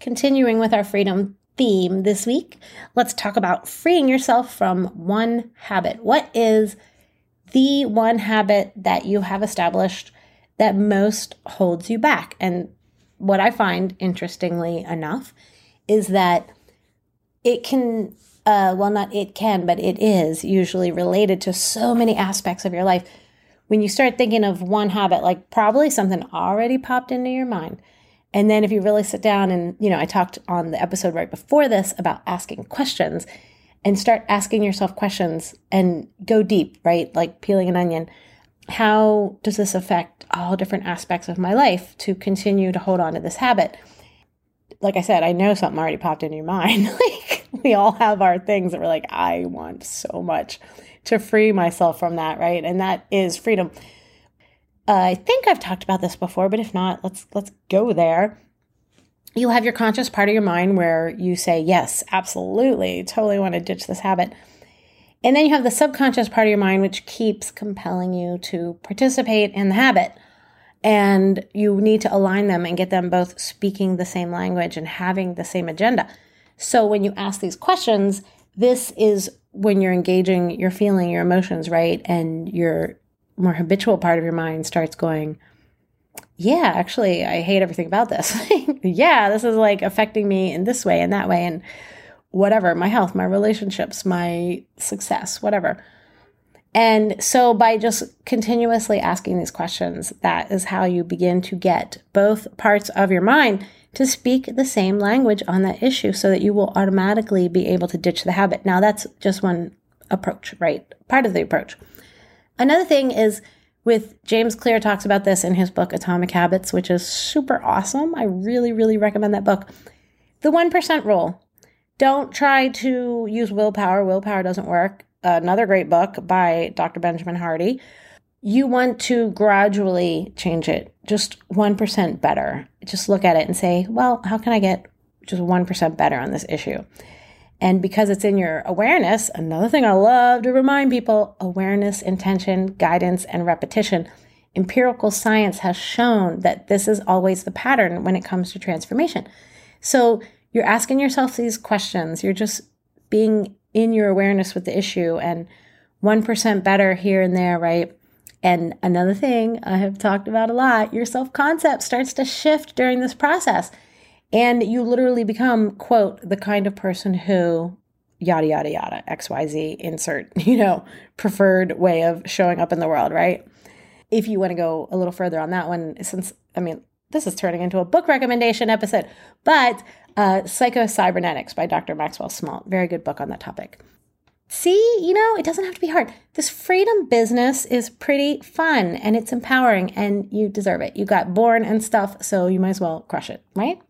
continuing with our freedom theme this week, let's talk about freeing yourself from one habit. What is the one habit that you have established that most holds you back? And what I find, interestingly enough, is that it can, uh, well, not it can, but it is usually related to so many aspects of your life. When you start thinking of one habit, like probably something already popped into your mind and then if you really sit down and, you know, I talked on the episode right before this about asking questions and start asking yourself questions and go deep, right? Like peeling an onion. How does this affect all different aspects of my life to continue to hold on to this habit? Like I said, I know something already popped in your mind. like we all have our things that we're like, I want so much to free myself from that, right? And that is freedom. Uh, I think I've talked about this before, but if not, let's let's go there. You have your conscious part of your mind where you say, "Yes, absolutely, totally want to ditch this habit." And then you have the subconscious part of your mind which keeps compelling you to participate in the habit. And you need to align them and get them both speaking the same language and having the same agenda. So when you ask these questions, this is when you're engaging, you're feeling your emotions, right? And you're more habitual part of your mind starts going, yeah, actually, I hate everything about this. yeah, this is like affecting me in this way and that way, and whatever my health, my relationships, my success, whatever. And so, by just continuously asking these questions, that is how you begin to get both parts of your mind to speak the same language on that issue so that you will automatically be able to ditch the habit. Now, that's just one approach, right? Part of the approach. Another thing is with James Clear talks about this in his book Atomic Habits, which is super awesome. I really, really recommend that book. The 1% rule. Don't try to use willpower. Willpower doesn't work. Another great book by Dr. Benjamin Hardy. You want to gradually change it just 1% better. Just look at it and say, well, how can I get just 1% better on this issue? And because it's in your awareness, another thing I love to remind people awareness, intention, guidance, and repetition. Empirical science has shown that this is always the pattern when it comes to transformation. So you're asking yourself these questions, you're just being in your awareness with the issue and 1% better here and there, right? And another thing I have talked about a lot your self concept starts to shift during this process. And you literally become, quote, the kind of person who yada, yada, yada, XYZ, insert, you know, preferred way of showing up in the world, right? If you want to go a little further on that one, since, I mean, this is turning into a book recommendation episode, but uh, Psycho-Cybernetics by Dr. Maxwell Maltz, very good book on that topic. See, you know, it doesn't have to be hard. This freedom business is pretty fun and it's empowering and you deserve it. You got born and stuff, so you might as well crush it, right?